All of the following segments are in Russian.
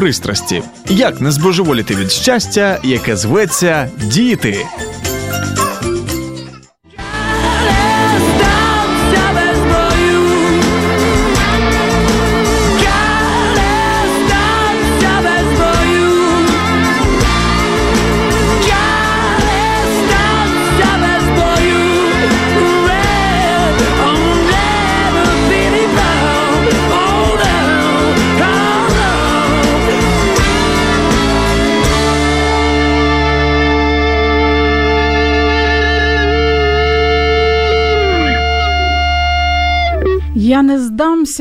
пристрасті. Як не збожеволіти від щастя, яке зветься діти.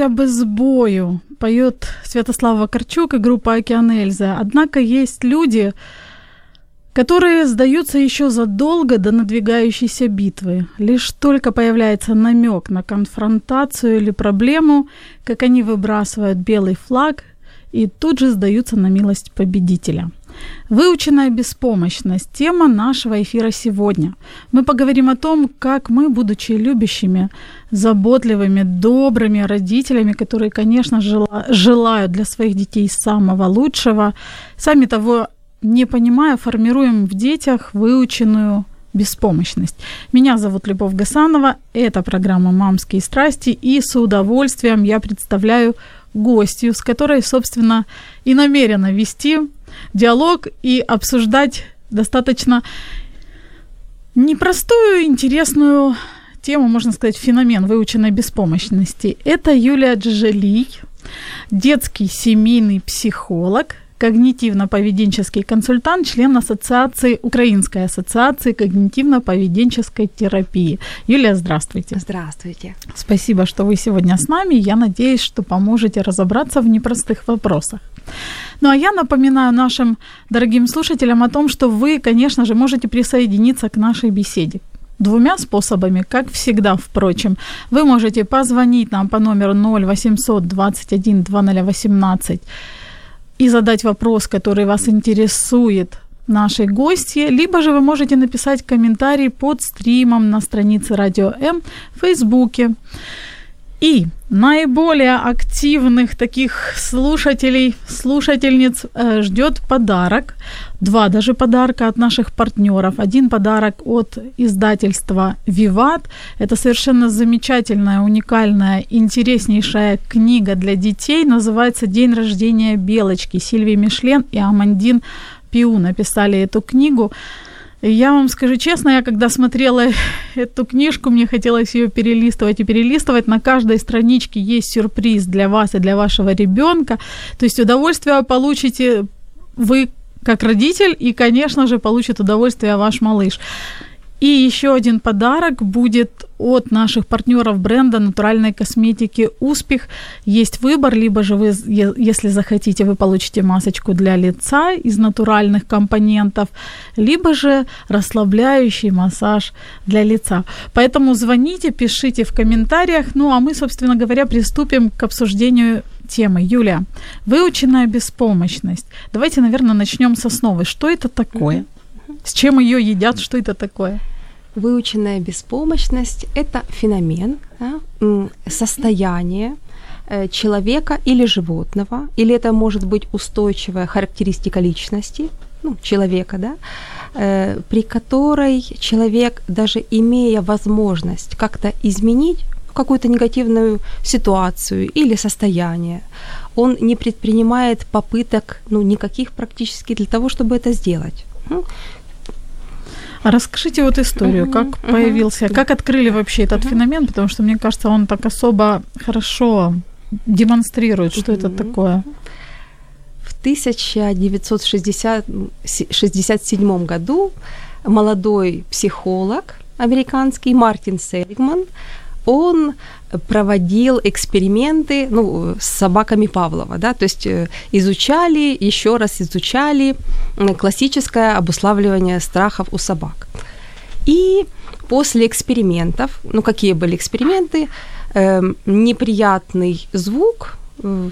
Сдамся без бою», поет Святослав Вакарчук и группа «Океан Эльза». Однако есть люди, которые сдаются еще задолго до надвигающейся битвы. Лишь только появляется намек на конфронтацию или проблему, как они выбрасывают белый флаг и тут же сдаются на милость победителя. Выученная беспомощность – тема нашего эфира сегодня. Мы поговорим о том, как мы, будучи любящими, заботливыми, добрыми родителями, которые, конечно, жела- желают для своих детей самого лучшего, сами того не понимая, формируем в детях выученную беспомощность. Меня зовут Любовь Гасанова, это программа «Мамские страсти», и с удовольствием я представляю гостью, с которой, собственно, и намерена вести диалог и обсуждать достаточно непростую, интересную тему, можно сказать, феномен выученной беспомощности. Это Юлия Джалий, детский семейный психолог, когнитивно-поведенческий консультант, член ассоциации, Украинской ассоциации когнитивно-поведенческой терапии. Юлия, здравствуйте. Здравствуйте. Спасибо, что вы сегодня с нами. Я надеюсь, что поможете разобраться в непростых вопросах. Ну а я напоминаю нашим дорогим слушателям о том, что вы, конечно же, можете присоединиться к нашей беседе двумя способами, как всегда, впрочем. Вы можете позвонить нам по номеру 0800 21 2018 и задать вопрос, который вас интересует нашей гости, либо же вы можете написать комментарий под стримом на странице Радио М в Фейсбуке. И наиболее активных таких слушателей, слушательниц э, ждет подарок. Два даже подарка от наших партнеров. Один подарок от издательства «Виват». Это совершенно замечательная, уникальная, интереснейшая книга для детей. Называется «День рождения Белочки». Сильвия Мишлен и Амандин Пиу написали эту книгу. Я вам скажу честно, я когда смотрела эту книжку, мне хотелось ее перелистывать и перелистывать. На каждой страничке есть сюрприз для вас и для вашего ребенка. То есть удовольствие получите вы как родитель, и, конечно же, получит удовольствие ваш малыш. И еще один подарок будет от наших партнеров бренда натуральной косметики «Успех». Есть выбор, либо же вы, если захотите, вы получите масочку для лица из натуральных компонентов, либо же расслабляющий массаж для лица. Поэтому звоните, пишите в комментариях. Ну а мы, собственно говоря, приступим к обсуждению темы. Юлия, выученная беспомощность. Давайте, наверное, начнем с основы. Что это такое? С чем ее едят? Что это такое? Выученная беспомощность – это феномен, да, состояние э, человека или животного, или это может быть устойчивая характеристика личности, ну, человека, да, э, при которой человек, даже имея возможность как-то изменить какую-то негативную ситуацию или состояние, он не предпринимает попыток, ну, никаких практически для того, чтобы это сделать. А расскажите вот историю, Мгм, как мгм. появился, как открыли вообще этот феномен, потому что мне кажется, он так особо хорошо демонстрирует, что это Мгм. такое. В 1967 году молодой психолог американский Мартин Селигман, он проводил эксперименты ну, с собаками Павлова, да, то есть э, изучали, еще раз изучали классическое обуславливание страхов у собак. И после экспериментов, ну какие были эксперименты, эм, неприятный звук э,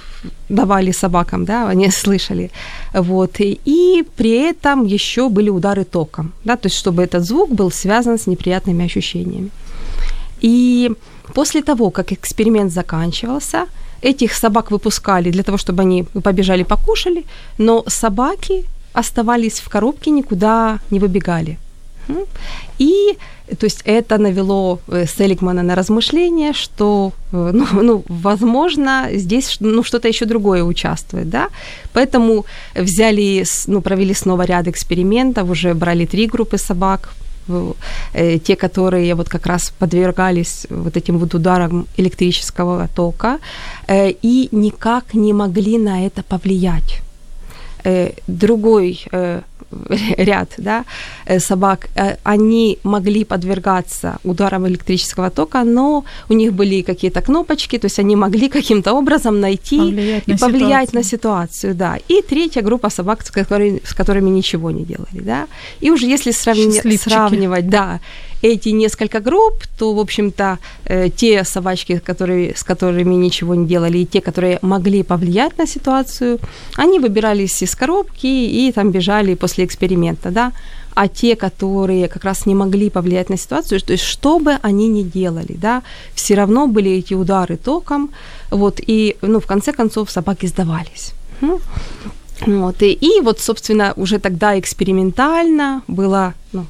давали собакам, да, они слышали, вот, и, и при этом еще были удары током, да, то есть чтобы этот звук был связан с неприятными ощущениями. И после того, как эксперимент заканчивался, этих собак выпускали для того, чтобы они побежали покушали, но собаки оставались в коробке, никуда не выбегали. И то есть это навело э, Селигмана на размышление, что, э, ну, ну, возможно, здесь ну, что-то еще другое участвует, да. Поэтому взяли, ну, провели снова ряд экспериментов, уже брали три группы собак, те, которые вот как раз подвергались вот этим вот ударам электрического тока, э, и никак не могли на это повлиять. Э, другой э, ряд да, э, собак, э, они могли подвергаться ударам электрического тока, но у них были какие-то кнопочки, то есть они могли каким-то образом найти Повлиять и на повлиять ситуацию. на ситуацию, да. И третья группа собак, с, которой- с которыми ничего не делали, да. И уже если сравни- сравнивать, да, эти несколько групп, то, в общем-то, э, те собачки, которые, с которыми ничего не делали, и те, которые могли повлиять на ситуацию, они выбирались из коробки и там бежали после эксперимента, да. А те, которые как раз не могли повлиять на ситуацию, то есть что бы они ни делали, да, все равно были эти удары током, вот, и, ну, в конце концов, собаки сдавались. Мгм. Вот, и, и вот, собственно, уже тогда экспериментально было, ну,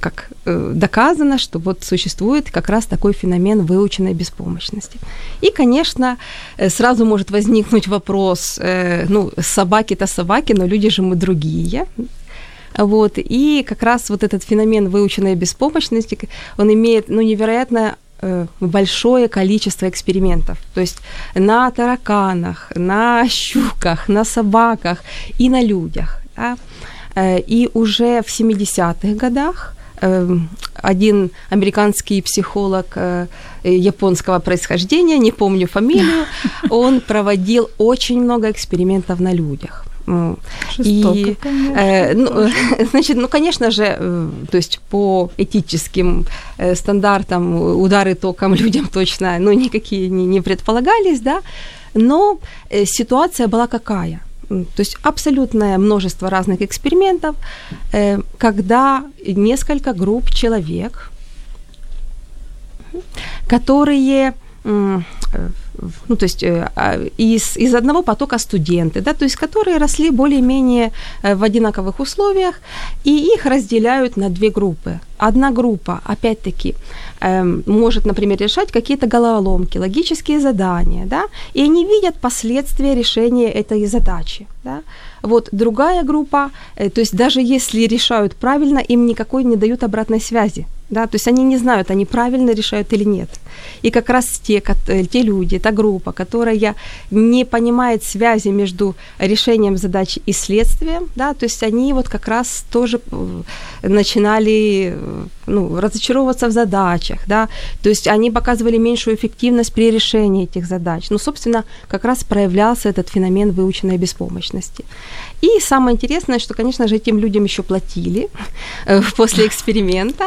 как э, доказано, что вот существует как раз такой феномен выученной беспомощности. И, конечно, э, сразу может возникнуть вопрос, э, ну, собаки-то собаки, но люди же мы другие. Вот, и как раз вот этот феномен выученной беспомощности, он имеет, ну, невероятно э, большое количество экспериментов. То есть на тараканах, на щуках, на собаках и на людях. да. Э, И уже в 70-х годах э, один американский психолог э, японского происхождения, не помню фамилию, он проводил очень много экспериментов на людях. М, Жестоко, и, конечно. Э, ну, значит, ну, конечно же, э, то есть по этическим стандартам удары током людям точно, ну, никакие не, не предполагались, да, но ситуация была какая? То есть абсолютное множество разных экспериментов, э, когда несколько групп человек, которые э, ну, то есть э, а, из, из одного потока студенты, да, то есть которые росли более-менее э, в одинаковых условиях, и их разделяют на две группы. Одна группа, опять-таки, эм, может, например, решать какие-то головоломки, логические задания, да, и они видят последствия решения этой задачи, да. Вот другая группа, э, то есть даже если решают правильно, им никакой не дают обратной связи, да, то есть они не знают, они правильно решают или нет. И как раз те, э, те люди, та группа, которая не понимает связи между решением задачи и следствием, да, то есть они вот как раз тоже э, начинали э, ну, разочаровываться в задачах, да, то есть они показывали меньшую эффективность при решении этих задач. Ну, собственно, как раз проявлялся этот феномен выученной беспомощности. И самое интересное, что, конечно же, этим людям еще платили э, после эксперимента.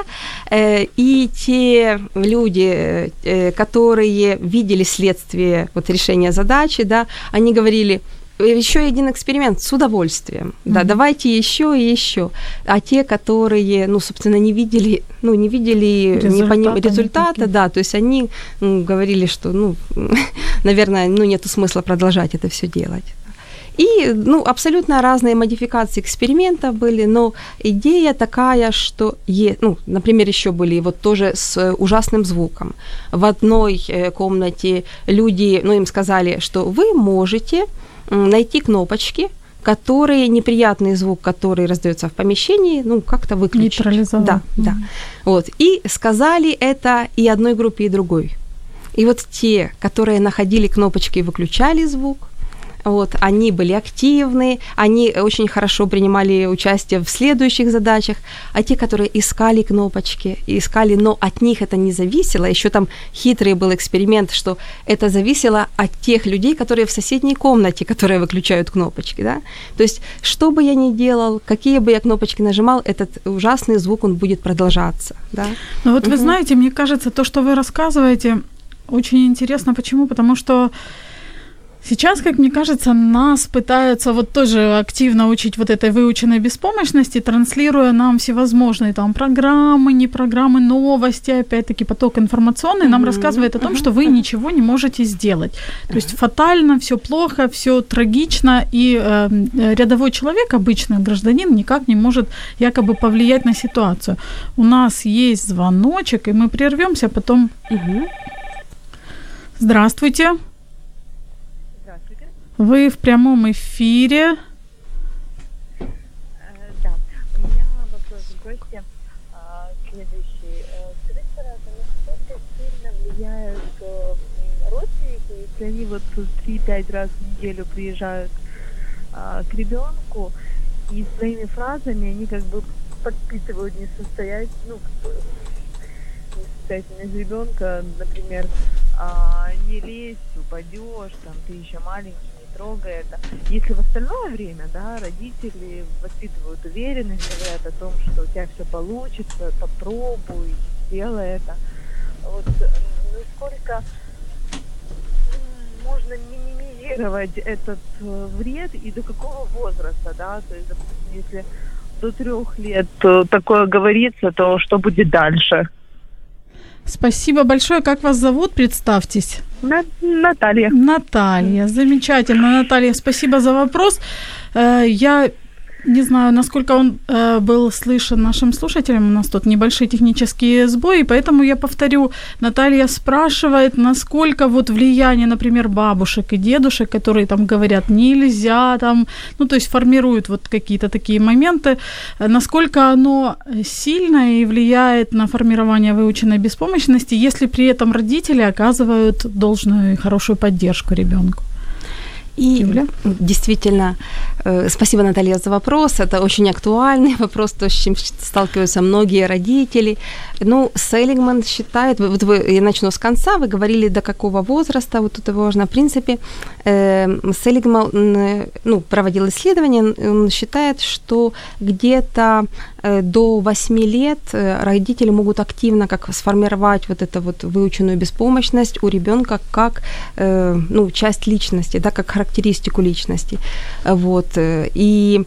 Э, И те люди, э, которые видели следствие вот, решения задачи, да, они говорили, еще один эксперимент с удовольствием. Да, давайте еще и еще. А те, которые, ну, собственно, не видели, ну, не видели не Результата поним- результата, да, то есть они м, говорили, что, ну, наверное, ну, нет смысла продолжать это все делать. И, ну, абсолютно разные модификации экспериментов были, но идея такая, что, е, ну, например, еще были вот тоже с э, ужасным звуком. В одной э, комнате люди, ну, им сказали, что вы можете найти кнопочки, который неприятный звук, который раздается в помещении, ну, как-то выключить. Нейтрализовать. Да, да. Вот. И сказали это и одной группе, и другой. И вот те, которые находили кнопочки и выключали звук, вот, они были активны, они очень хорошо принимали участие в следующих задачах, а те, которые искали кнопочки, искали, но от них это не зависело, еще там хитрый был эксперимент, что это зависело от тех людей, которые в соседней комнате, которые выключают кнопочки, да, то есть, что бы я ни делал, какие бы я кнопочки нажимал, этот ужасный звук, он будет продолжаться, да. Ну вот вы знаете, мне кажется, то, что вы рассказываете, очень интересно. Почему? Потому что сейчас, как мне кажется, нас пытаются вот тоже активно учить вот этой выученной беспомощности, транслируя нам всевозможные там программы, не программы, новости, опять-таки поток информационный нам Мгм, рассказывает о том, что вы ничего не можете сделать. То есть фатально, все плохо, все трагично, и э, рядовой человек, обычный гражданин, никак не может якобы повлиять на ситуацию. У нас есть звоночек, и мы прервемся, потом. Здравствуйте. Вы в прямом эфире. Да, у меня вопрос к гости а, следующий. Э, Скажите, пожалуйста, насколько сильно влияют э, родственники, если они вот 3-5 раз в неделю приезжают а, к ребенку и своими фразами они как бы подпитывают несостоятельность, ну, несостоятельность ребенка, например, а, не лезь, упадешь, там, ты еще маленький, не трогай это. Если в остальное время, да, родители воспитывают уверенность, говорят о том, что у тебя все получится, попробуй, сделай это. Вот насколько м, можно минимизировать этот э, вред и до какого возраста, да, то есть, допустим, если до трех лет э, такое говорится, то что будет дальше? Спасибо большое. Как вас зовут? Представьтесь. На- Наталья. Наталья. Замечательно, Наталья. Спасибо за вопрос. Э, Я не знаю, насколько он э, был слышен нашим слушателям. У нас тут небольшие технические сбои, поэтому я повторю. Наталья спрашивает, насколько вот влияние, например, бабушек и дедушек, которые там говорят нельзя, там, ну то есть формируют вот какие-то такие моменты, насколько оно сильно и влияет на формирование выученной беспомощности, если при этом родители оказывают должную и хорошую поддержку ребенку. И Юля? действительно, э, спасибо, Наталья, за вопрос. Это очень актуальный вопрос, то, с чем сталкиваются многие родители. Ну, Селигман считает, вот вы, я начну с конца, вы говорили, до какого возраста, вот это важно. В принципе, э, Селигман э, ну, проводил исследование, он считает, что где-то до 8 лет э, родители могут активно как сформировать вот эту вот выученную беспомощность у ребенка как э, ну, часть личности, да, как характеристику личности. Вот. э, э, и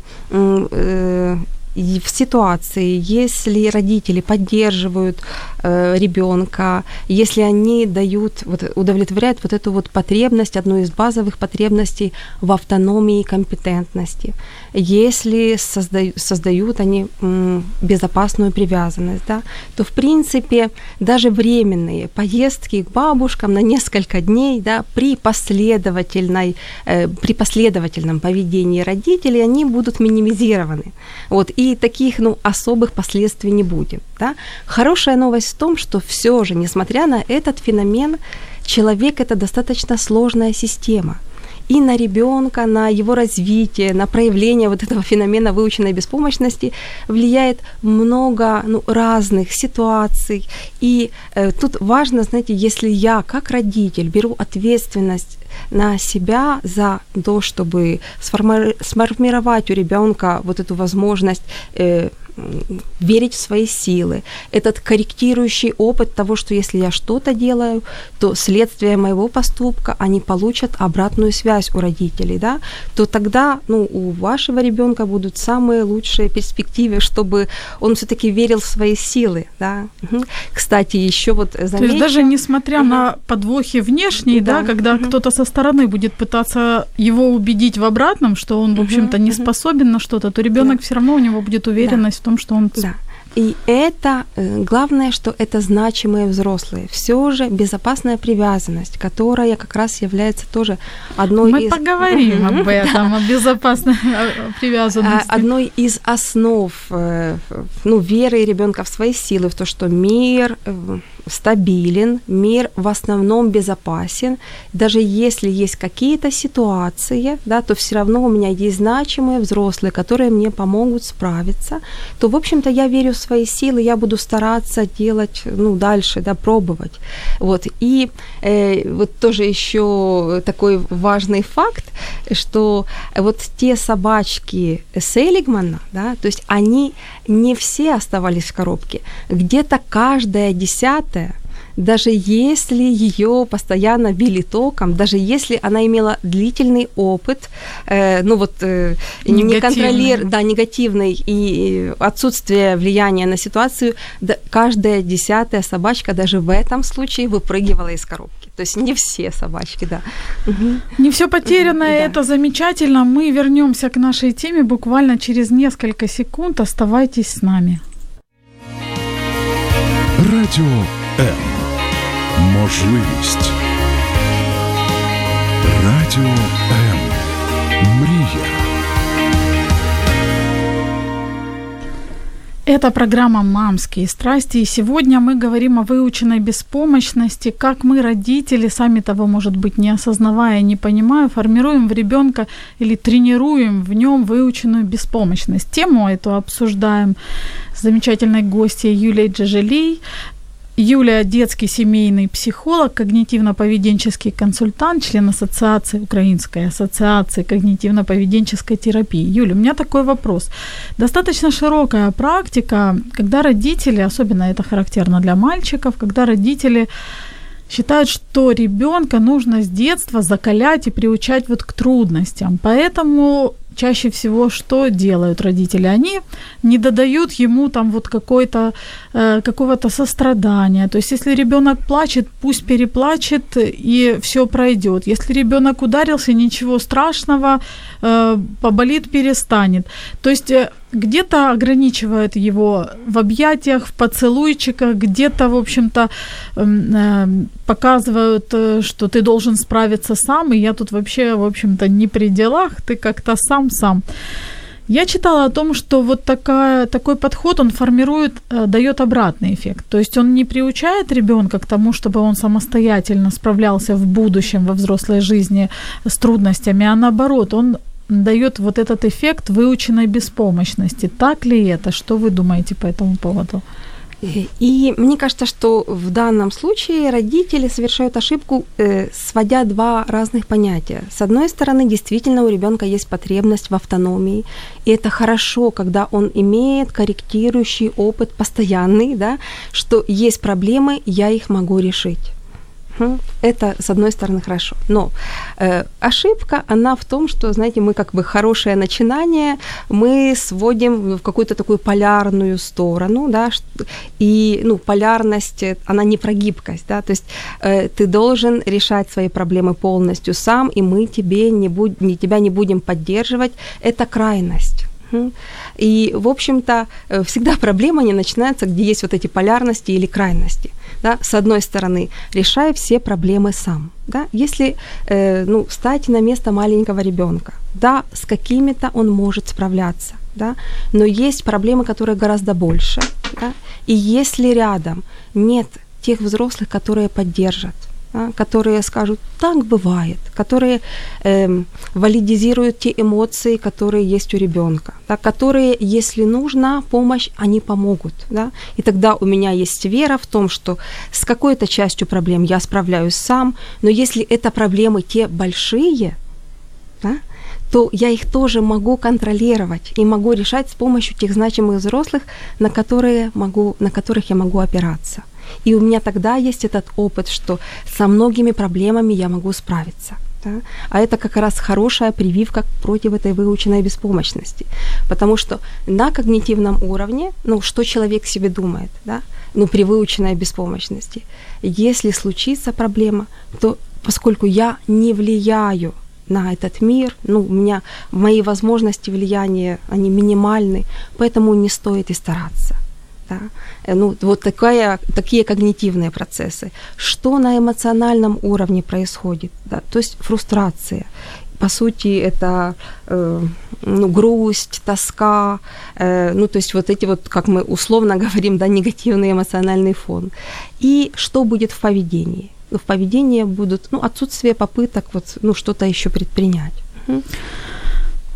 в ситуации, если родители поддерживают э, ребенка, если они дают, вот, удовлетворяют вот эту вот потребность, одну из базовых потребностей в автономии и компетентности, если создают, создают они м, безопасную привязанность, да, то в принципе даже временные поездки к бабушкам на несколько дней, да, при последовательной, э, при последовательном поведении родителей, они будут минимизированы. Вот, и таких ну, особых последствий не будет. Да? Хорошая новость в том, что все же, несмотря на этот феномен, человек это достаточно сложная система. И на ребенка, на его развитие, на проявление вот этого феномена выученной беспомощности влияет много ну, разных ситуаций. И э, тут важно, знаете, если я как родитель беру ответственность на себя за то, чтобы сформи- сформировать у ребенка вот эту возможность э, верить в свои силы, этот корректирующий опыт того, что если я что-то делаю, то следствие моего поступка, они получат обратную связь у родителей, да, то тогда ну, у вашего ребенка будут самые лучшие перспективы, чтобы он все-таки верил в свои силы. Да. Кстати, еще вот То замечу, есть даже несмотря на подвохи внешние, да, Да, когда мгм. кто-то со стороны будет пытаться его убедить в обратном, что он, в общем-то, не способен на что-то, то ребенок Да. все равно у него будет уверенность в том, что он Да. И это, э, главное, что это значимые взрослые. Все же безопасная привязанность, которая как раз является тоже одной Мы из... поговорим Мгм. об этом, о безопасной э, привязанности. А, Одной из основ э, ну, веры ребенка в свои силы, в то, что мир стабилен, мир в основном безопасен. Даже если есть какие-то ситуации, да, то все равно у меня есть значимые взрослые, которые мне помогут справиться. То, в общем-то, я верю в свои силы, я буду стараться делать ну, дальше, да, пробовать. Вот. И э, вот тоже еще такой важный факт, что вот те собачки Селигмана, да, то есть они не все оставались в коробке. Где-то каждая десятая даже если ее постоянно били током, даже если она имела длительный опыт, э, ну вот э, не Негативный. контролер, да, негативный и отсутствие влияния на ситуацию, да, каждая десятая собачка даже в этом случае выпрыгивала из коробки. То есть не все собачки, да. Не все потеряно, Да. это замечательно. Мы вернемся к нашей теме буквально через несколько секунд. Оставайтесь с нами. Радіо М Можливість. Радіо М. Мрія. Это программа «Мамские страсти», и сегодня мы говорим о выученной беспомощности, как мы, родители, сами того, может быть, не осознавая, не понимая, формируем в ребенка или тренируем в нем выученную беспомощность. Тему эту обсуждаем с замечательной гостьей Юлией Джажелей. Юлия – детский семейный психолог, когнитивно-поведенческий консультант, член ассоциации, Украинской ассоциации когнитивно-поведенческой терапии. Юля, у меня такой вопрос. Достаточно широкая практика, когда родители, особенно это характерно для мальчиков, когда родители считают, что ребенка нужно с детства закалять и приучать вот к трудностям. Поэтому чаще всего что делают родители? Они не додают ему там вот какой-то, э, какого-то сострадания. То есть если ребенок плачет, пусть переплачет и все пройдет. Если ребенок ударился, ничего страшного, э, поболит, перестанет. То есть э, где-то ограничивают его в объятиях, в поцелуйчиках, где-то, в общем-то, эм, э, показывают, э, что ты должен справиться сам, и я тут вообще, в общем-то, не при делах, ты как-то сам-сам. Я читала о том, что вот такая, такой подход, он формирует, э, дает обратный эффект. То есть он не приучает ребенка к тому, чтобы он самостоятельно справлялся в будущем, во взрослой жизни с трудностями, а наоборот, он дает вот этот эффект выученной беспомощности. Так ли это? Что вы думаете по этому поводу? И мне кажется, что в данном случае родители совершают ошибку, э, сводя два разных понятия. С одной стороны, действительно у ребенка есть потребность в автономии, и это хорошо, когда он имеет корректирующий опыт постоянный, да, что есть проблемы, я их могу решить. Это, с одной стороны, хорошо. Но э, ошибка, она в том, что, знаете, мы как бы хорошее начинание, мы сводим в какую-то такую полярную сторону, да, и, ну, полярность, э, она не про гибкость, да, то есть э, ты должен решать свои проблемы полностью сам, и мы тебе не будь, не, тебя не будем поддерживать, это крайность. И, в общем-то, э, всегда проблема не начинается, где есть вот эти полярности или крайности. Да? С одной стороны, решай все проблемы сам. Да? Если э, ну, встать на место маленького ребенка, да, с какими-то он может справляться, да? но есть проблемы, которые гораздо больше. Да? И если рядом нет тех взрослых, которые поддержат, которые скажут, так бывает, которые эм, валидизируют те эмоции, которые есть у ребенка, да, которые, если нужна помощь, они помогут. Да, и тогда у меня есть вера в том, что с какой-то частью проблем я справляюсь сам, но если это проблемы те большие, да, то я их тоже могу контролировать и могу решать с помощью тех значимых взрослых, на, которые могу, на которых я могу опираться. И у меня тогда есть этот опыт, что со многими проблемами я могу справиться. Да? А это как раз хорошая прививка против этой выученной беспомощности. Потому что на когнитивном уровне, ну, что человек себе думает, да, ну, при выученной беспомощности, если случится проблема, то поскольку я не влияю на этот мир, ну, у меня мои возможности влияния, они минимальны, поэтому не стоит и стараться. Да? Э, Ну, вот такая, такие когнитивные процессы. Что на эмоциональном уровне происходит? Да? То есть фрустрация. По сути, это э, ну, грусть, тоска, э, ну, то есть вот эти вот, как мы условно говорим, да, негативный эмоциональный фон. И что будет в поведении? Ну, в поведении будут, ну, отсутствие попыток вот, ну, что-то еще предпринять. Мгм.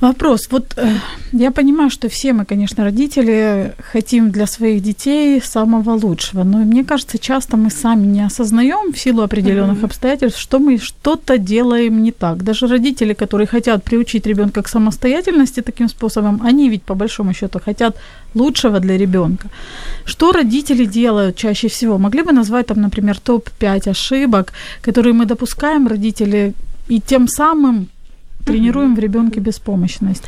Вопрос. Вот э, я понимаю, что все мы, конечно, родители, хотим для своих детей самого лучшего, но мне кажется, часто мы сами не осознаем в силу определенных обстоятельств, что мы что-то делаем не так. Даже родители, которые хотят приучить ребенка к самостоятельности таким способом, они ведь по большому счету хотят лучшего для ребенка. Что родители делают чаще всего? Могли бы назвать там, например, топ-5 ошибок, которые мы допускаем родители и тем самым тренируем в ребенке беспомощность.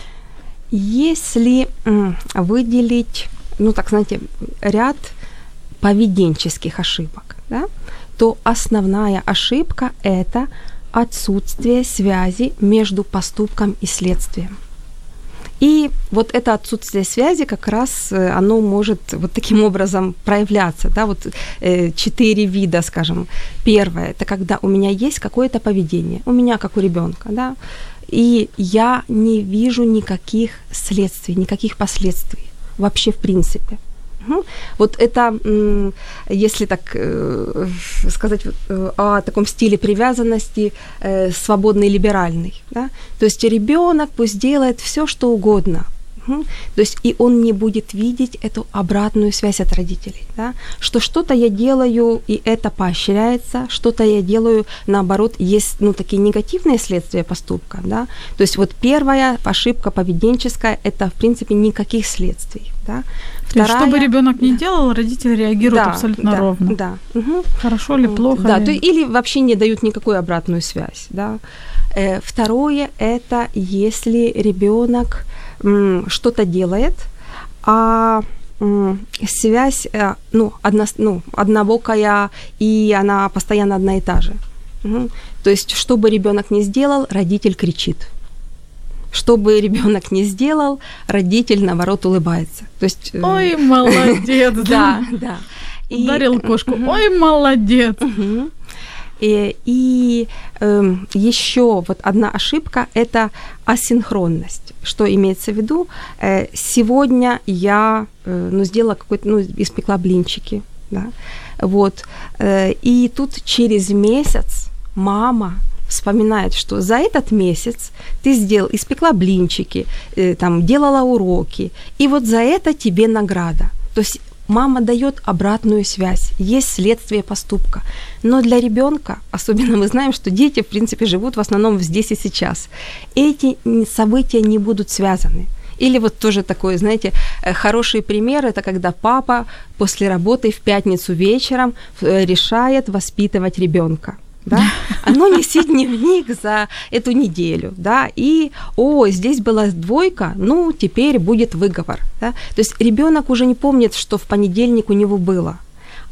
Если выделить, ну так знаете, ряд поведенческих ошибок, да, то основная ошибка – это отсутствие связи между поступком и следствием. И вот это отсутствие связи как раз э, оно может вот таким образом проявляться, да, вот э, четыре вида, скажем. Первое – это когда у меня есть какое-то поведение, у меня как у ребенка, да, и я не вижу никаких следствий, никаких последствий вообще в принципе. Мгм. Вот это, если так э, сказать э, о таком стиле привязанности, э, свободный либеральный. Да? То есть ребенок пусть делает все, что угодно. То есть и он не будет видеть эту обратную связь от родителей, да? что что-то я делаю и это поощряется, что-то я делаю наоборот есть ну такие негативные следствия поступка, да. То есть вот первая ошибка поведенческая это в принципе никаких следствий, да. То есть, что бы ребенок ни делал, родители реагируют да, абсолютно да, ровно. Да. Мгм. Хорошо или плохо. Да, ли? то, или вообще не дают никакую обратную связь. Да. Э, Второе это если ребенок что-то делает, а связь э, ну, одно, ну, однобокая, и она постоянно одна и та же. Мгм. То есть, что бы ребенок не сделал, родитель кричит. Что бы ребенок не сделал, родитель наоборот улыбается. То есть, э, Ой, молодец. да, да. Ударил кошку. Ой, молодец. И, и эм, еще вот одна ошибка – это асинхронность. Что имеется в виду? Э, сегодня я э, ну, сделала какой-то, ну, испекла блинчики, да, вот, э, и тут через месяц мама вспоминает, что за этот месяц ты сделал, испекла блинчики, э, там, делала уроки, и вот за это тебе награда. То есть мама дает обратную связь, есть следствие поступка. Но для ребенка, особенно мы знаем, что дети, в принципе, живут в основном здесь и сейчас. Эти события не будут связаны. Или вот тоже такой, знаете, э, хороший пример, это когда папа после работы в пятницу вечером э, решает воспитывать ребенка. Да? Оно несет дневник за эту неделю, да, и, о, здесь была двойка, ну, теперь будет выговор, да, то есть ребенок уже не помнит, что в понедельник у него было,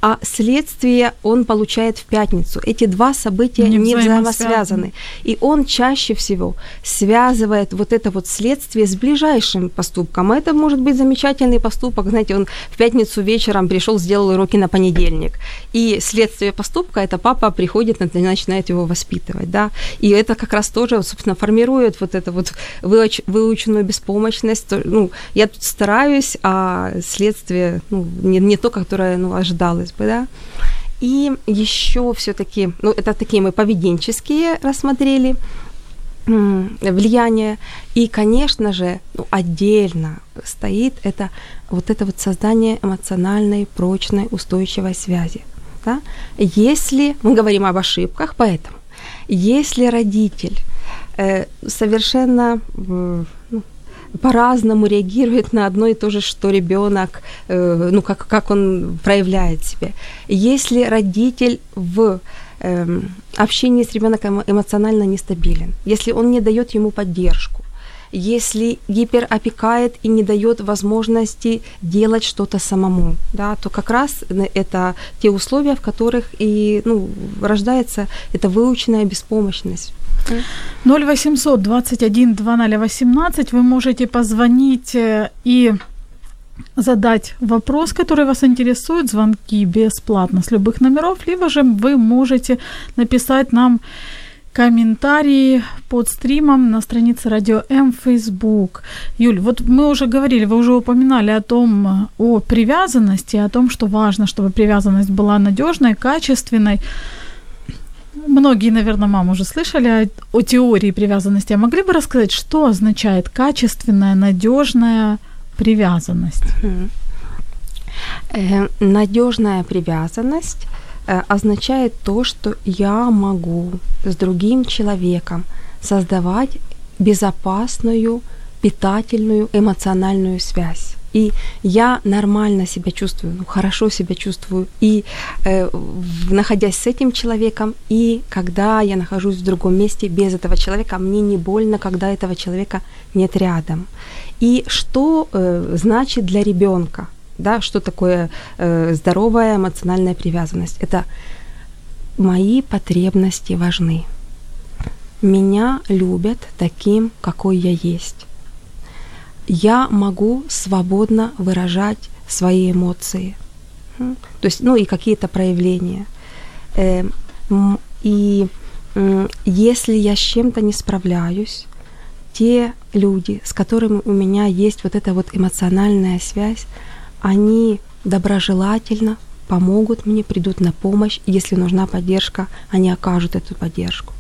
а следствие он получает в пятницу. Эти два события Не не, взаимосвязаны. И он чаще всего связывает вот это вот следствие с ближайшим поступком. А Это может быть замечательный поступок. Знаете, он в пятницу вечером пришел, сделал уроки на понедельник. И следствие поступка – это папа приходит и начинает его воспитывать. Да? И это как раз тоже, собственно, формирует вот эту вот выуч- выученную беспомощность. Ну, я тут стараюсь, а следствие ну, не, не то, которое ну, ожидалось бы. Да? И еще все-таки, ну, это такие мы поведенческие рассмотрели м, влияния. И, конечно же, ну, отдельно стоит это вот это вот создание эмоциональной, прочной, устойчивой связи. Да? Если мы говорим об ошибках, поэтому если родитель э, совершенно ну, по-разному реагирует на одно и то же, что ребенок, э, ну, как, как он проявляет себя. Если родитель в эм, общении с ребенком эмоционально нестабилен, если он не дает ему поддержку, если гиперопекает и не дает возможности делать что-то самому, да, то как раз это те условия, в которых и ну, рождается эта выученная беспомощность. 0800 21 2018 вы можете позвонить э, и задать вопрос, который вас интересует, звонки бесплатно с любых номеров, либо же вы можете написать нам комментарии под стримом на странице Радио М в Facebook. Юль, вот мы уже говорили, вы уже упоминали о том, о привязанности, о том, что важно, чтобы привязанность была надежной, качественной. Многие, наверное, мам уже слышали о, о теории привязанности. А могли бы рассказать, что означает качественная, надежная привязанность? Э, Надежная привязанность означает то, что я могу с другим человеком создавать безопасную, питательную, эмоциональную связь. И я нормально себя чувствую, ну, хорошо себя чувствую, и э, находясь с этим человеком, и когда я нахожусь в другом месте без этого человека, мне не больно, когда этого человека нет рядом. И что э, значит для ребенка, да, что такое э, здоровая эмоциональная привязанность? Это мои потребности важны. Меня любят таким, какой я есть. Я могу свободно выражать свои эмоции. То есть, ну и какие-то проявления. Э, м, И если я с чем-то не справляюсь, те люди, с которыми у меня есть вот эта вот эмоциональная связь, они доброжелательно помогут мне, придут на помощь. Если нужна поддержка, они окажут эту поддержку.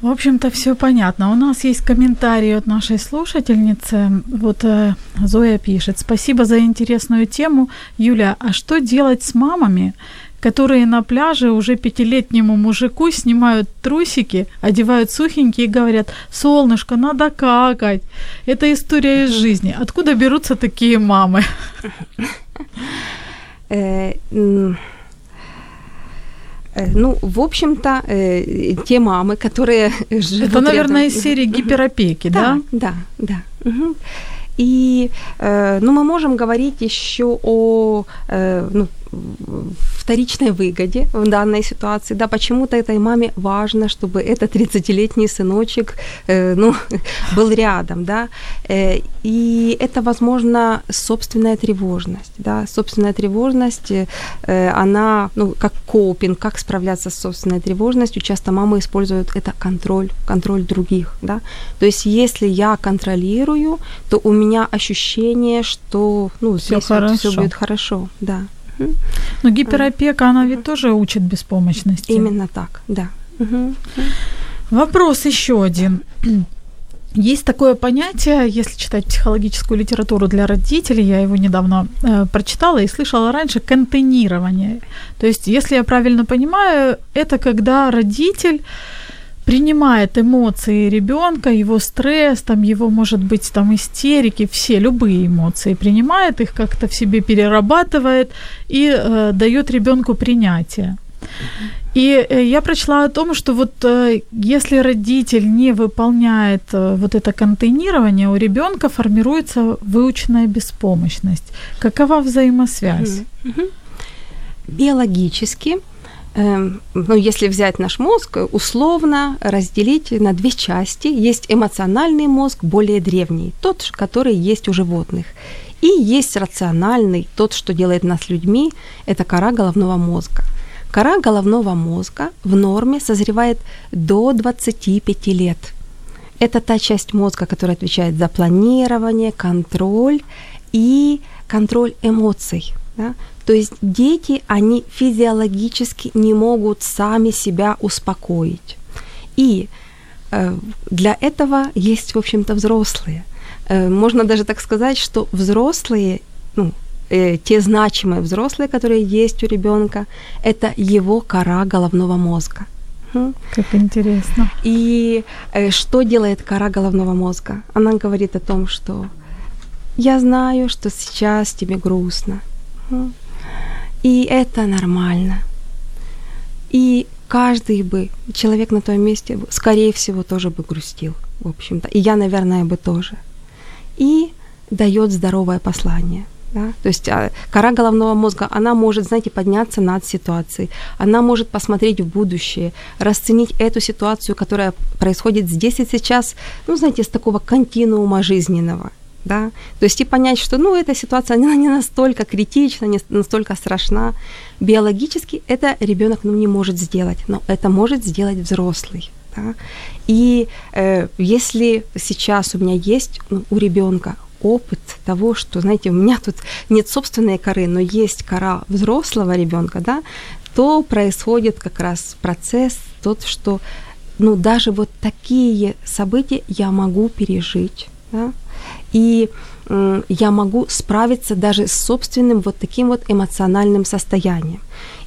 В общем-то, все понятно. У нас есть комментарий от нашей слушательницы. Вот э, Зоя пишет. Спасибо за интересную тему. Юля, а что делать с мамами, которые на пляже уже пятилетнему мужику снимают трусики, одевают сухенькие и говорят, солнышко, надо какать. Это история из жизни. Откуда берутся такие мамы? Э, э, Ну, в общем-то, э, те мамы, которые живут Это, наверное, рядом- из серии гиперопеки, да? Да, да, да. Мгм. И, э, ну, мы можем говорить еще о э, ну, вторичной выгоде в данной ситуации. Да, почему-то этой маме важно, чтобы этот 30-летний сыночек э, ну, был рядом, да. Э, и это, возможно, собственная тревожность, да, собственная тревожность, э, она, ну, как копинг, как справляться с собственной тревожностью, часто мамы используют это контроль, контроль других, да. То есть, если я контролирую, то у меня ощущение, что, ну, Всё здесь все хорошо. будет хорошо, да. Но гиперопека, она ведь тоже учит беспомощности. Именно так, да. Вопрос еще один. Есть такое понятие, если читать психологическую литературу для родителей, я его недавно э, прочитала и слышала раньше, контейнирование. То есть, если я правильно понимаю, это когда родитель принимает эмоции ребенка, его стресс, там его, может быть, там истерики, все любые эмоции, принимает их как-то в себе перерабатывает и э, дает ребенку принятие. И э, я прочла о том, что вот э, если родитель не выполняет э, вот это контейнирование, у ребенка формируется выученная беспомощность. Какова взаимосвязь? Биологически, ну, если взять наш мозг, условно разделить на две части. Есть эмоциональный мозг, более древний, тот, который есть у животных. И есть рациональный, тот, что делает нас людьми, это кора головного мозга. Кора головного мозга в норме созревает до 25 лет. Это та часть мозга, которая отвечает за планирование, контроль и контроль эмоций. Да. То есть дети, они физиологически не могут сами себя успокоить. И э, для этого есть, в общем-то, взрослые. Э, можно даже так сказать, что взрослые, ну, э, те значимые взрослые, которые есть у ребенка, это его кора головного мозга. Мгм. Как интересно. И э, что делает кора головного мозга? Она говорит о том, что я знаю, что сейчас тебе грустно. И это нормально. И каждый бы человек на том месте, скорее всего, тоже бы грустил, в общем-то. И я, наверное, бы тоже. И дает здоровое послание. Да? То есть а, кора головного мозга, она может, знаете, подняться над ситуацией, она может посмотреть в будущее, расценить эту ситуацию, которая происходит здесь и сейчас, ну, знаете, с такого континуума жизненного. Да, то есть и понять, что, ну, эта ситуация, она не настолько критична, не настолько страшна. Биологически это ребенок ну, не может сделать, но это может сделать взрослый. Да? И э, если сейчас у меня есть ну, у ребенка опыт того, что, знаете, у меня тут нет собственной коры, но есть кора взрослого ребенка, да, то происходит как раз процесс тот, что ну, даже вот такие события я могу пережить, да, и э, я могу справиться даже с собственным вот таким вот эмоциональным состоянием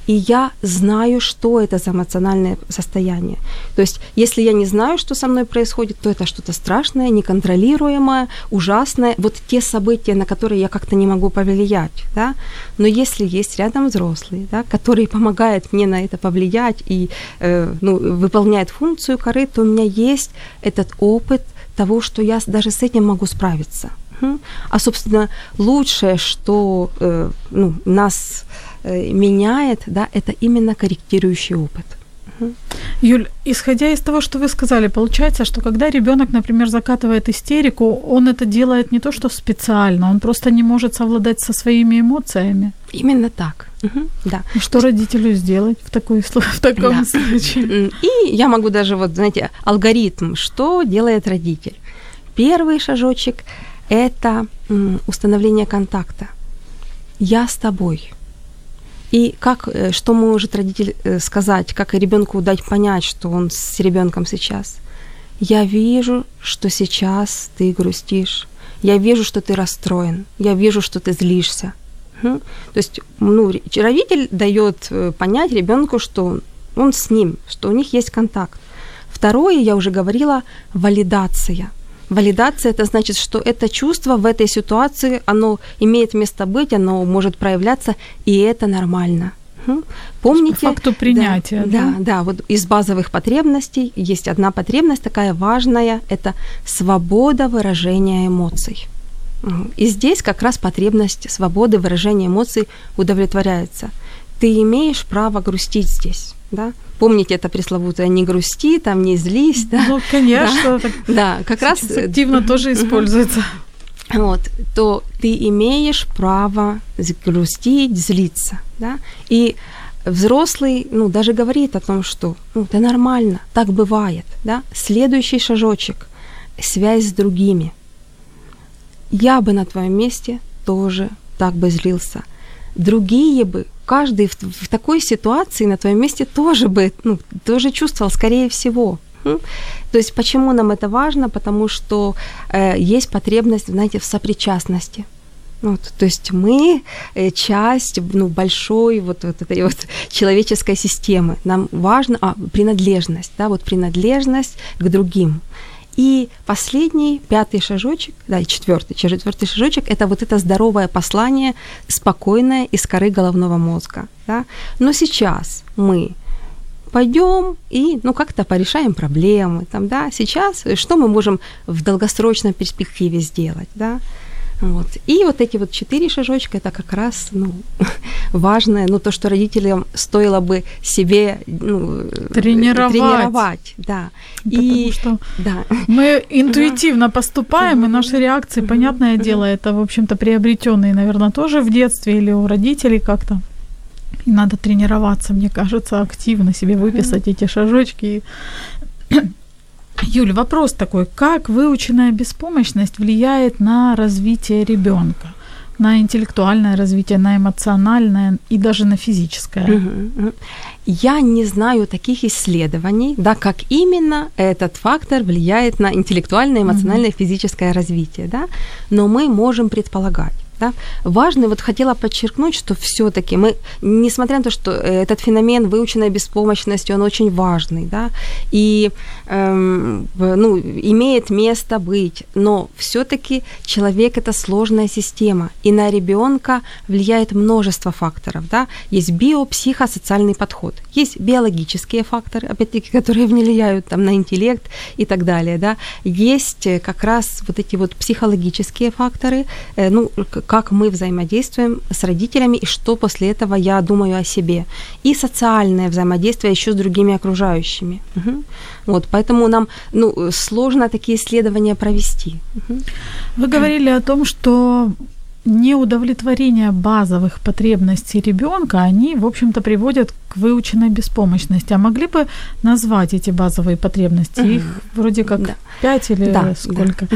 и я знаю, что это за эмоциональное состояние. То есть, если я не знаю, что со мной происходит, то это что-то страшное, неконтролируемое, ужасное, вот те события, на которые я как-то не могу повлиять, да. Но если есть рядом взрослый, да, который помогает мне на это повлиять и э, ну, выполняет функцию коры, то у меня есть этот опыт того, что я даже с этим могу справиться. А, собственно, лучшее, что э, ну, нас э, меняет, да, это именно корректирующий опыт. Юль, исходя из того, что вы сказали, получается, что когда ребенок, например, закатывает истерику, он это делает не то, что специально, он просто не может совладать со своими эмоциями. Именно так. Угу, да. И что родителю сделать в, такой, в таком Да. случае? И я могу даже, вот, знаете, алгоритм, что делает родитель. Первый шажочек – это установление контакта. Я с тобой. И как, э, что может родитель э, сказать, как ребенку дать понять, что он с ребенком сейчас? Я вижу, что сейчас ты грустишь. Я вижу, что ты расстроен. Я вижу, что ты злишься. Мгм. То есть, ну, родитель дает э, понять ребенку, что он- с ним, что у них есть контакт. Второе, я уже говорила, валидация. Валидация это значит, что это чувство в этой ситуации, оно имеет место быть, оно может проявляться, и это нормально. Помните? По факту принятия, Да, да? да, да, вот из базовых потребностей есть одна потребность такая важная, это свобода выражения эмоций. И здесь как раз потребность свободы выражения эмоций удовлетворяется. Ты имеешь право грустить здесь, да? Помните это пресловутое «не грусти», там «не злись», да? Ну, конечно, так Да, как раз э, активно тоже используется. вот, то ты имеешь право грустить, злиться, да, и взрослый, ну, даже говорит о том, что, ну, это нормально, так бывает, да. Следующий шажочек – связь с другими. Я бы на твоем месте тоже так бы злился. Другие бы, каждый в, в такой ситуации на твоем месте тоже бы, ну, тоже чувствовал, скорее всего. М? То есть почему нам это важно? Потому что э, есть потребность, знаете, в сопричастности. Вот, то есть мы э, часть ну, большой вот, вот этой вот человеческой системы. Нам важно а, принадлежность, да, вот принадлежность к другим. И последний, пятый шажочек, да, и четвертый, четвертый шажочек, это вот это здоровое послание, спокойное из коры головного мозга. Да? Но сейчас мы пойдем и, ну, как-то порешаем проблемы, там, да, сейчас, что мы можем в долгосрочной перспективе сделать, да, вот. И вот эти вот четыре шажочка, это как раз, ну, важное, ну, то, что родителям стоило бы себе, ну, э, Тренировать. тренировать, да. Потому И, что да, мы интуитивно поступаем, и наши реакции, понятное дело, это, в общем-то, приобретенные, наверное, тоже в детстве или у родителей как-то. И надо тренироваться, мне кажется, активно себе выписать эти шажочки. Юль, вопрос такой, как выученная беспомощность влияет на развитие ребенка? На интеллектуальное развитие, на эмоциональное и даже на физическое. Я не знаю таких исследований, да, как именно этот фактор влияет на интеллектуальное, эмоциональное, физическое развитие, да, но мы можем предполагать. Да? Важно, вот хотела подчеркнуть, что все-таки мы, несмотря на то, что э, этот феномен выученной беспомощности, он очень важный, да, и эм, ну, имеет место быть, но все-таки человек это сложная система, и на ребенка влияет множество факторов, да, есть биопсихосоциальный подход, есть биологические факторы, опять-таки, которые влияют там на интеллект и так далее, да, есть э, как раз вот эти вот психологические факторы, э, ну, как мы взаимодействуем с родителями и что после этого я думаю о себе. И социальное взаимодействие еще с другими окружающими. Мгм. Вот, поэтому нам ну, сложно такие исследования провести. Мгм. Вы говорили о том, что неудовлетворение базовых потребностей ребенка, они, в общем-то, приводят к выученной беспомощности. А могли бы назвать эти базовые потребности? Мгм. Их вроде как Да. пять или Да, сколько?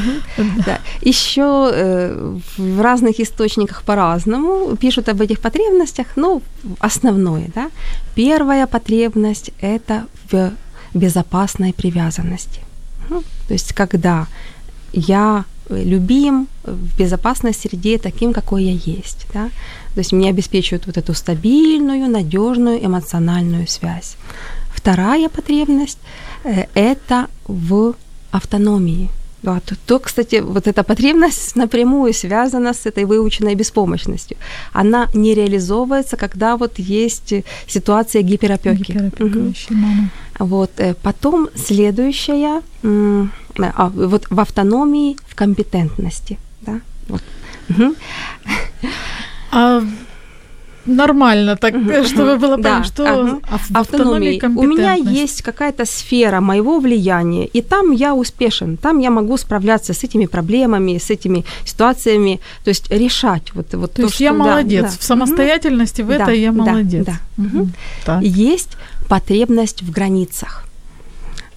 Да. Еще э, в разных источниках по-разному пишут об этих потребностях. Ну, основное, да. Первая потребность – это в безопасной привязанности. Мгм. То есть, когда я любим в безопасной среде таким, какой я есть. Да? То есть мне обеспечивают вот эту стабильную, надежную эмоциональную связь. Вторая потребность э, – это в автономии. Да, то, то, кстати, вот эта потребность напрямую связана с этой выученной беспомощностью. Она не реализовывается, когда вот есть ситуация гиперопеки. Мамы. Вот, э, потом следующая, а, вот в автономии, в компетентности, да, вот. А нормально так, Мгм, чтобы было Да, понятно, что ага. а автономии. У меня есть какая-то сфера моего влияния, и там я успешен, там я могу справляться с этими проблемами, с этими ситуациями, то есть решать вот, вот То, есть что, я да, молодец. да. В самостоятельности в Да, это я да, молодец. да. Есть потребность в границах.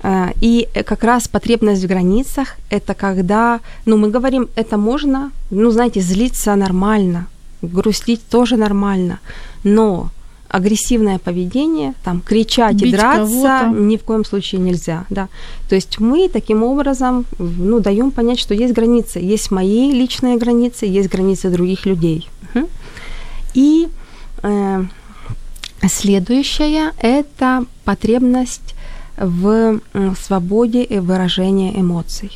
А, И э, как раз потребность в границах – это когда, ну, мы говорим, это можно, ну, знаете, злиться нормально, грустить тоже нормально, но агрессивное поведение, там, кричать и Бить драться кого-то. ни в коем случае нельзя, да. То есть мы таким образом, ну, даем понять, что есть границы, есть мои личные границы, есть границы других людей. И э, следующая – это потребность в свободе и выражения эмоций.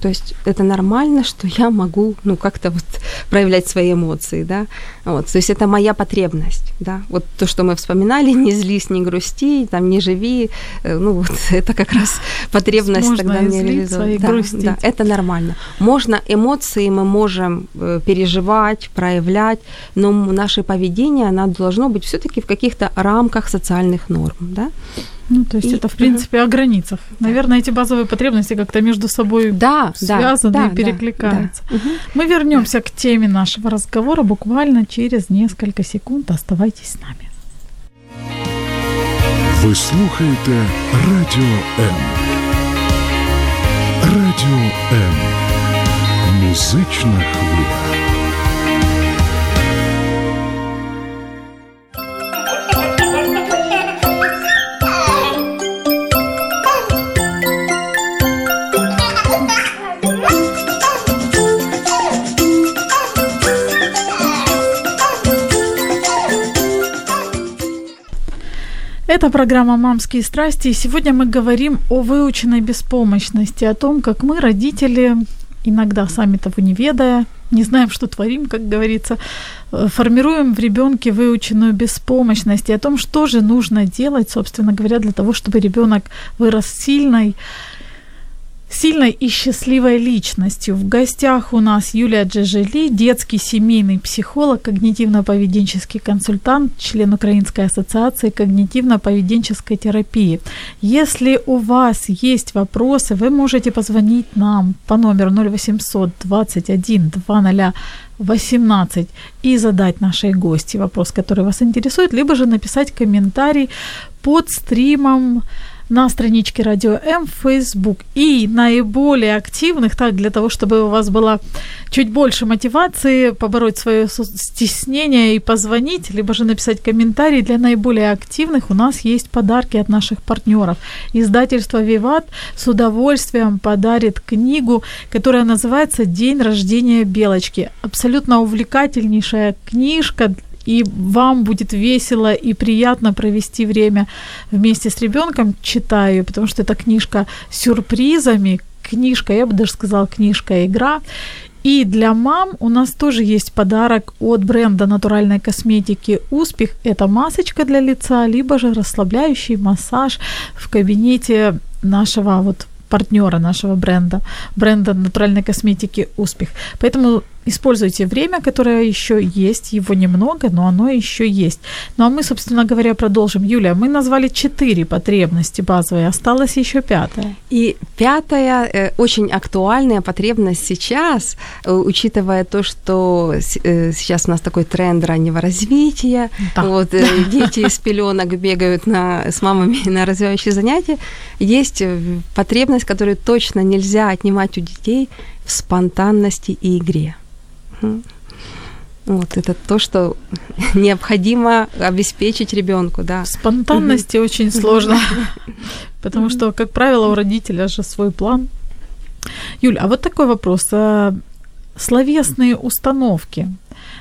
То есть это нормально, что я могу, ну, как-то вот проявлять свои эмоции, да. Вот, то есть это моя потребность, да. Вот то, что мы вспоминали, не злись, не грусти, там, не живи, э, ну, вот это как раз потребность Можно тогда и не злиться, реализована. и Да, грустить. да, это нормально. Можно эмоции мы можем э, переживать, проявлять, но наше поведение, оно должно быть все-таки в каких-то рамках социальных норм, да. Ну, то есть И- это, в принципе, о границах. Наверное, эти базовые потребности как-то между собой Да, да, связаны да, и да, перекликаются. да. Мгм. Мы вернемся к теме нашего разговора буквально через несколько секунд. Оставайтесь с нами. Ви слухаєте Радіо М. Радіо М. Музична хвиля. Это программа «Мамские страсти», и сегодня мы говорим о выученной беспомощности, о том, как мы, родители, иногда сами того не ведая, не знаем, что творим, как говорится, э, формируем в ребенке выученную беспомощность, и о том, что же нужно делать, собственно говоря, для того, чтобы ребенок вырос сильной, сильной и счастливой личностью. В гостях у нас Юлия Джежели, детский семейный психолог, когнитивно-поведенческий консультант, член Украинской ассоциации когнитивно-поведенческой терапии. Если у вас есть вопросы, вы можете позвонить нам по номеру 0800 21 20 18 и задать нашей гости вопрос, который вас интересует, либо же написать комментарий под стримом на страничке Радио М в Facebook. И наиболее активных, так, для того, чтобы у вас было чуть больше мотивации побороть свое стеснение и позвонить, либо же написать комментарий, для наиболее активных у нас есть подарки от наших партнеров. Издательство «Виват» с удовольствием подарит книгу, которая называется «День рождения Белочки». Абсолютно увлекательнейшая книжка, и вам будет весело и приятно провести время вместе с ребенком, читаю, потому что это книжка с сюрпризами, книжка, я бы даже сказала, книжка-игра. И для мам у нас тоже есть подарок от бренда натуральной косметики «Успех». Это масочка для лица, либо же расслабляющий массаж в кабинете нашего вот партнера нашего бренда, бренда натуральной косметики «Успех». Поэтому используйте время, которое еще есть, его немного, но оно еще есть. Ну а мы, собственно говоря, продолжим. Юлия, мы назвали четыре потребности базовые, осталась еще пятая. И пятая, э, очень актуальная потребность сейчас, э, учитывая то, что э, сейчас у нас такой тренд раннего развития, Да. вот дети из пеленок бегают на, с мамами на развивающие занятия, есть потребность, которую точно нельзя отнимать у детей в спонтанности и игре. Вот это то, что необходимо обеспечить ребенку, да. Спонтанности очень сложно, потому что, как правило, у родителя же свой план. Юль, а вот такой вопрос. А, Словесные установки,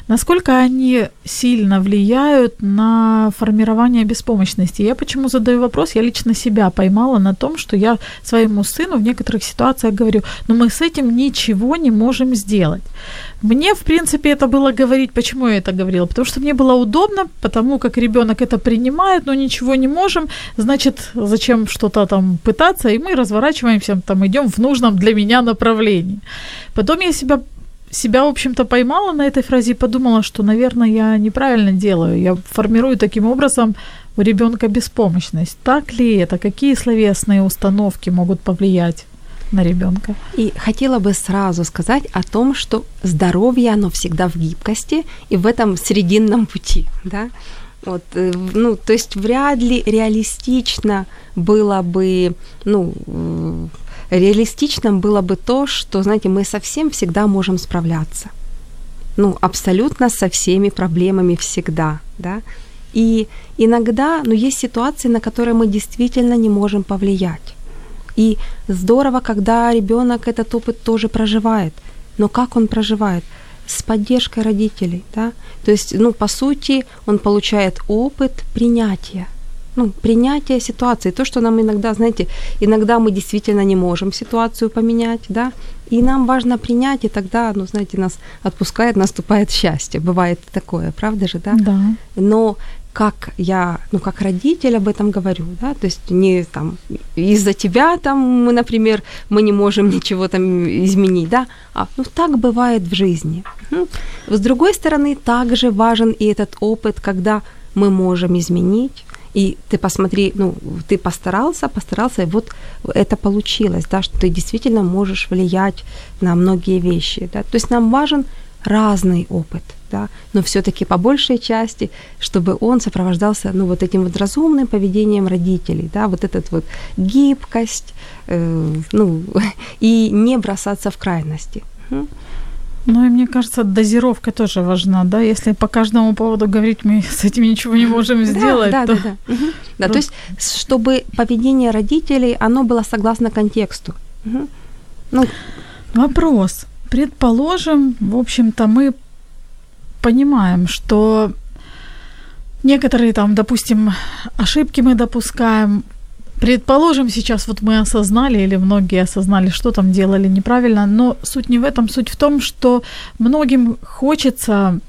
насколько они сильно влияют на формирование беспомощности? Я почему задаю вопрос? Я лично себя поймала на том, что я своему сыну в некоторых ситуациях говорю, но мы с этим ничего не можем сделать. Мне, в принципе, это было говорить. Почему я это говорила? Потому что мне было удобно, потому как ребенок это принимает, но ничего не можем. Значит, зачем что-то там пытаться? И мы разворачиваемся, там идем в нужном для меня направлении. Потом я себя себя, в общем-то, поймала на этой фразе и подумала, что, наверное, я неправильно делаю. Я формирую таким образом у ребенка беспомощность. Так ли это? Какие словесные установки могут повлиять на ребенка? И хотела бы сразу сказать о том, что здоровье, оно всегда в гибкости и в этом срединном пути, да. Вот, э, ну, то есть вряд ли реалистично было бы, ну, э, реалистичным было бы то, что, знаете, мы совсем всегда можем справляться. Ну, абсолютно со всеми проблемами всегда, да. И иногда, ну, есть ситуации, на которые мы действительно не можем повлиять. И здорово, когда ребенок этот опыт тоже проживает. Но как он проживает? С поддержкой родителей, да? То есть, ну, по сути, он получает опыт принятия. Ну, принятие ситуации. То, что нам иногда, знаете, иногда мы действительно не можем ситуацию поменять, да, и нам важно принять, и тогда, ну, знаете, нас отпускает, наступает счастье. Бывает такое, правда же, да? Да. но как я, ну, как родитель об этом говорю, да, то есть не там из-за тебя там мы, например, мы не можем ничего там изменить, да, а ну так бывает в жизни. Мгм. С другой стороны, также важен и этот опыт, когда мы можем изменить, и ты посмотри, ну, ты постарался, постарался, и вот это получилось, да, что ты действительно можешь влиять на многие вещи, да, то есть нам важен разный опыт, да, но все-таки по большей части, чтобы он сопровождался, ну, вот этим вот разумным поведением родителей, да, вот этот вот гибкость, э, ну, и не бросаться в крайности. Мгм. Ну и мне кажется, дозировка тоже важна, да. Если по каждому поводу говорить, мы с этим ничего не можем сделать, да, то да, да. Мгм. Да, то есть, чтобы поведение родителей, оно было согласно контексту. Мгм. Ну, Вопрос. Предположим, в общем-то, мы понимаем, что некоторые там, допустим, ошибки мы допускаем. Предположим, сейчас вот мы осознали, или многие осознали, что там делали неправильно, но суть не в этом, суть в том, что многим хочется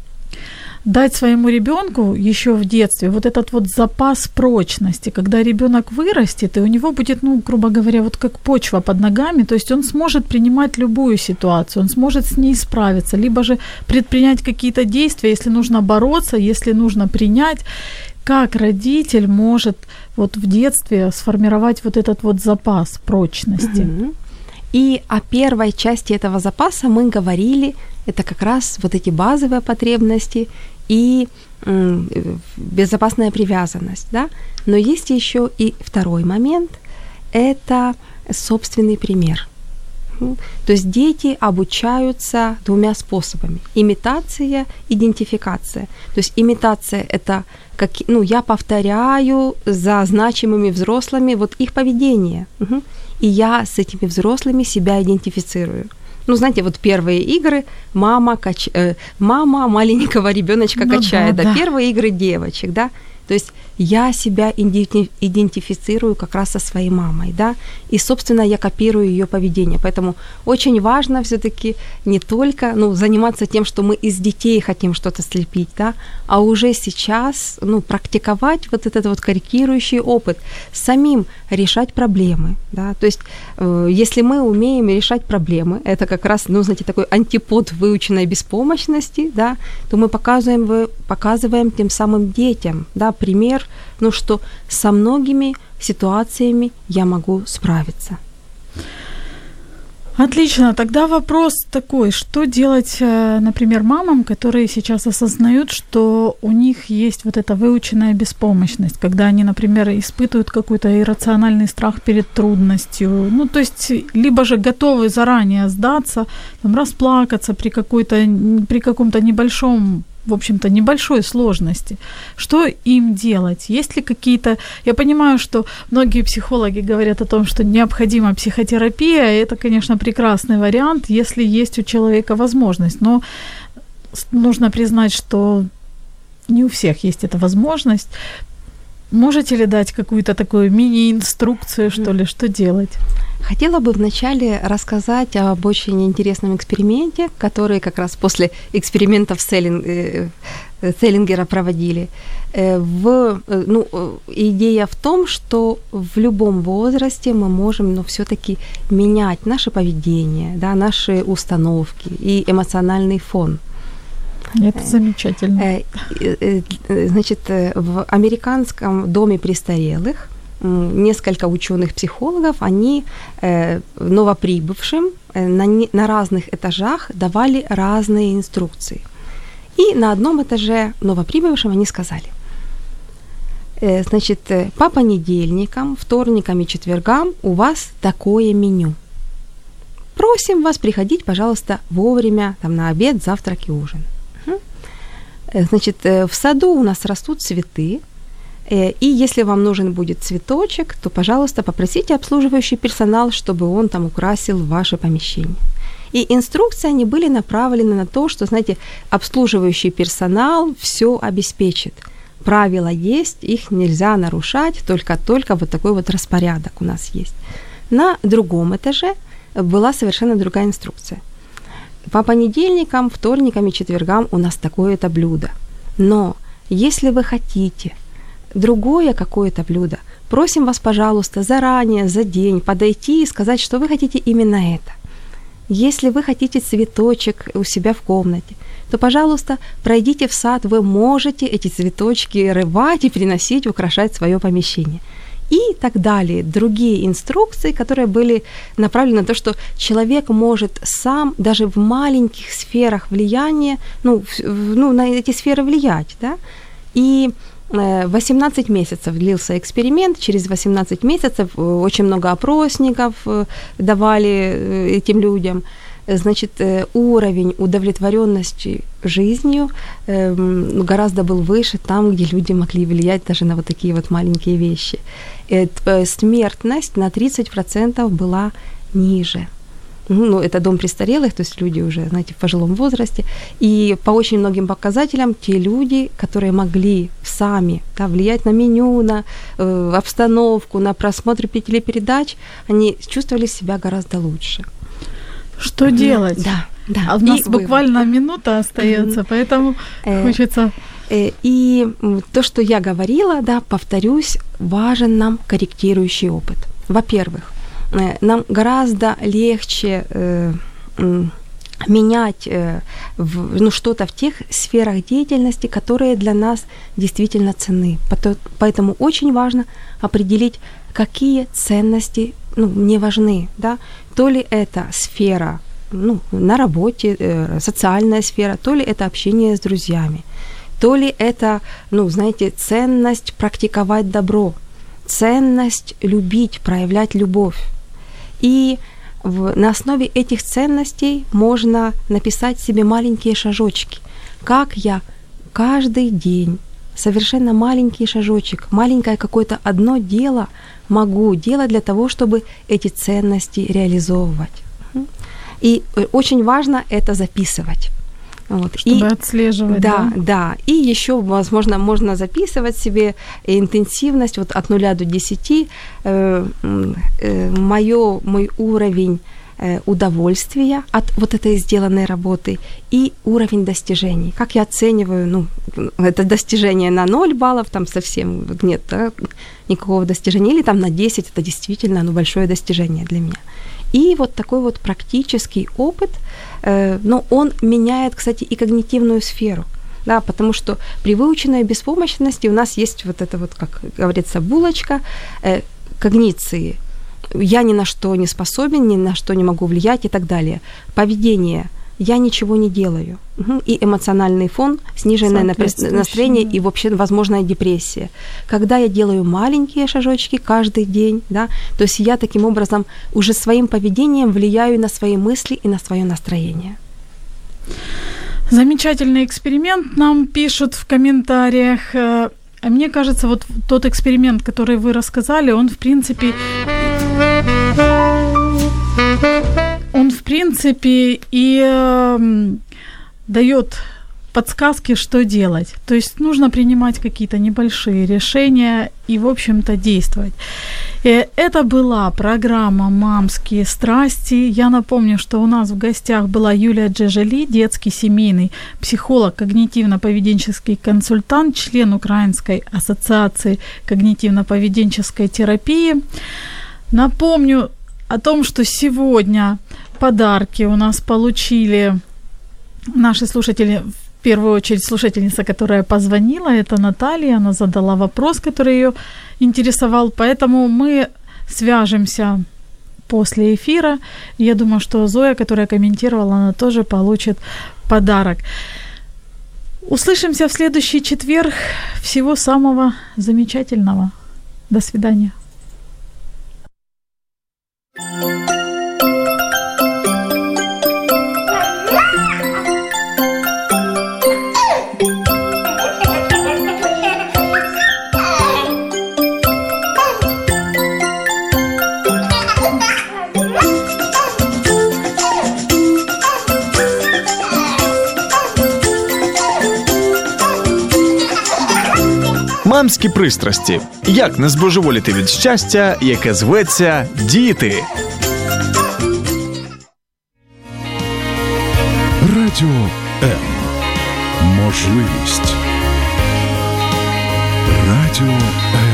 дать своему ребенку еще в детстве вот этот вот запас прочности, когда ребенок вырастет, и у него будет, ну, грубо говоря, вот как почва под ногами, то есть он сможет принимать любую ситуацию, он сможет с ней справиться, либо же предпринять какие-то действия, если нужно бороться, если нужно принять. Как родитель может вот в детстве сформировать вот этот вот запас прочности? И о первой части этого запаса мы говорили, это как раз вот эти базовые потребности и э, безопасная привязанность, да. Но есть еще и второй момент, это собственный пример. То есть дети обучаются двумя способами. Имитация, идентификация. То есть имитация – это как, ну, я повторяю за значимыми взрослыми вот их поведение. Мгм. И я с этими взрослыми себя идентифицирую. Ну, знаете, вот первые игры мама, кач... э, мама маленького ребеночка Ну да, качает, да, да. первые игры девочек, да. То есть я себя иденти- идентифицирую как раз со своей мамой, да, и, собственно, я копирую ее поведение. Поэтому очень важно все-таки не только ну, заниматься тем, что мы из детей хотим что-то слепить, да, а уже сейчас ну, практиковать вот этот вот корректирующий опыт, самим решать проблемы. Да. То есть э, если мы умеем решать проблемы, это как раз, ну, знаете, такой антипод выученной беспомощности, да, то мы показываем, показываем тем самым детям, да, пример, ну, что со многими ситуациями я могу справиться. Отлично. Тогда вопрос такой, что делать, э, например, мамам, которые сейчас осознают, что у них есть вот эта выученная беспомощность, когда они, например, испытывают какой-то иррациональный страх перед трудностью, ну, то есть, либо же готовы заранее сдаться, там, расплакаться при какой-то, при каком-то небольшом в общем-то, небольшой сложности. Что им делать? Есть ли какие-то... Я понимаю, что многие психологи говорят о том, что необходима психотерапия, и это, конечно, прекрасный вариант, если есть у человека возможность, но нужно признать, что не у всех есть эта возможность. Можете ли дать какую-то такую мини-инструкцию, что ли, что делать? Хотела бы вначале рассказать об очень интересном эксперименте, который как раз после экспериментов э, э, Селлингера проводили. Э, В, ну, идея в том, что в любом возрасте мы можем ну, все-таки менять наше поведение, да, наши установки и эмоциональный фон. Это замечательно. Э, э, э, Значит, в американском доме престарелых несколько ученых-психологов, они новоприбывшим на, разных этажах давали разные инструкции. И на одном этаже новоприбывшим они сказали, значит, по понедельникам, вторникам и четвергам у вас такое меню. Просим вас приходить, пожалуйста, вовремя там, на обед, завтрак и ужин. Э, Значит, э, в саду у нас растут цветы, э, и если вам нужен будет цветочек, то, пожалуйста, попросите обслуживающий персонал, чтобы он там украсил ваше помещение. И инструкции, они были направлены на то, что, знаете, обслуживающий персонал все обеспечит. Правила есть, их нельзя нарушать, только-только вот такой вот распорядок у нас есть. На другом этаже была совершенно другая инструкция. По понедельникам, вторникам и четвергам у нас такое-то блюдо. Но если вы хотите другое какое-то блюдо, просим вас, пожалуйста, заранее, за день подойти и сказать, что вы хотите именно это. Если вы хотите цветочек у себя в комнате, то, пожалуйста, пройдите в сад, вы можете эти цветочки рывать и приносить, украшать свое помещение. И так далее. Другие инструкции, которые были направлены на то, что человек может сам даже в маленьких сферах влияния, ну, в- ну на эти сферы влиять, да. И э, 18 месяцев длился эксперимент. Через 18 месяцев э, очень много опросников э, давали э, этим людям. Э, Значит, э, уровень удовлетворенности жизнью эм, ну, гораздо был выше там, где люди могли влиять даже на вот такие вот маленькие вещи. Э, Смертность на 30% была ниже. Ну, ну, это дом престарелых, то есть люди уже, знаете, в пожилом возрасте. И по очень многим показателям те люди, которые могли сами да, влиять на меню, на э, обстановку, на просмотр телепередач, они чувствовали себя гораздо лучше. Что делать? Да, да. А у И нас вывод. буквально минута остается, поэтому Э, хочется Э, И то, что я говорила, да, повторюсь, важен нам корректирующий опыт. Во-первых, э, нам гораздо легче э, м, менять э, в- ну, что-то в тех сферах деятельности, которые для нас действительно ценны. Поэтому очень важно определить, какие ценности ну, мне важны. Да? То ли это сфера ну, на работе, э, социальная сфера, то ли это общение с друзьями, то ли это, ну, знаете, ценность практиковать добро, ценность любить, проявлять любовь. И в, на основе этих ценностей можно написать себе маленькие шажочки. Как я каждый день, совершенно маленький шажочек, маленькое какое-то одно дело могу делать для того, чтобы эти ценности реализовывать. И э, очень важно это записывать. Вот. Чтобы отслеживать, да, да? да. И еще, возможно, можно записывать себе интенсивность вот от 0 до 10. Э, э, моё, мой уровень удовольствия от вот этой сделанной работы и уровень достижений. Как я оцениваю, ну, это достижение на 0 баллов, там совсем нет да, никакого достижения, или там на 10, это действительно ну, большое достижение для меня. И вот такой вот практический опыт, э, ну, он меняет, кстати, и когнитивную сферу. Да, потому что при выученной беспомощности у нас есть вот это вот, как говорится, булочка э, когниции. Я ни на что не способен, ни на что не могу влиять и так далее. Поведение я ничего не делаю. И эмоциональный фон, сниженное настроение и вообще возможная депрессия. Когда я делаю маленькие шажочки каждый день, да, то есть я таким образом уже своим поведением влияю на свои мысли и на свое настроение. Замечательный эксперимент нам пишут в комментариях. Э, а Мне кажется, вот тот эксперимент, который вы рассказали, он в принципе... Он в принципе и эм, дает подсказки, что делать. То есть нужно принимать какие-то небольшие решения и, в общем-то, действовать. Э, Это была программа «Мамские страсти». Я напомню, что у нас в гостях была Юлия Джежели, детский семейный психолог, когнитивно-поведенческий консультант, член Украинской ассоциации когнитивно-поведенческой терапии. Напомню о том, что сегодня подарки у нас получили наши слушатели, в первую очередь слушательница, которая позвонила, это Наталья, она задала вопрос, который ее интересовал, поэтому мы свяжемся после эфира. Я думаю, что Зоя, которая комментировала, она тоже получит подарок. Услышимся в следующий четверг. Всего самого замечательного. До свидания. Мамські пристрасті. Як не збожеволіти від щастя, яке зветься діти. Радіо М. Можливість. Радіо М.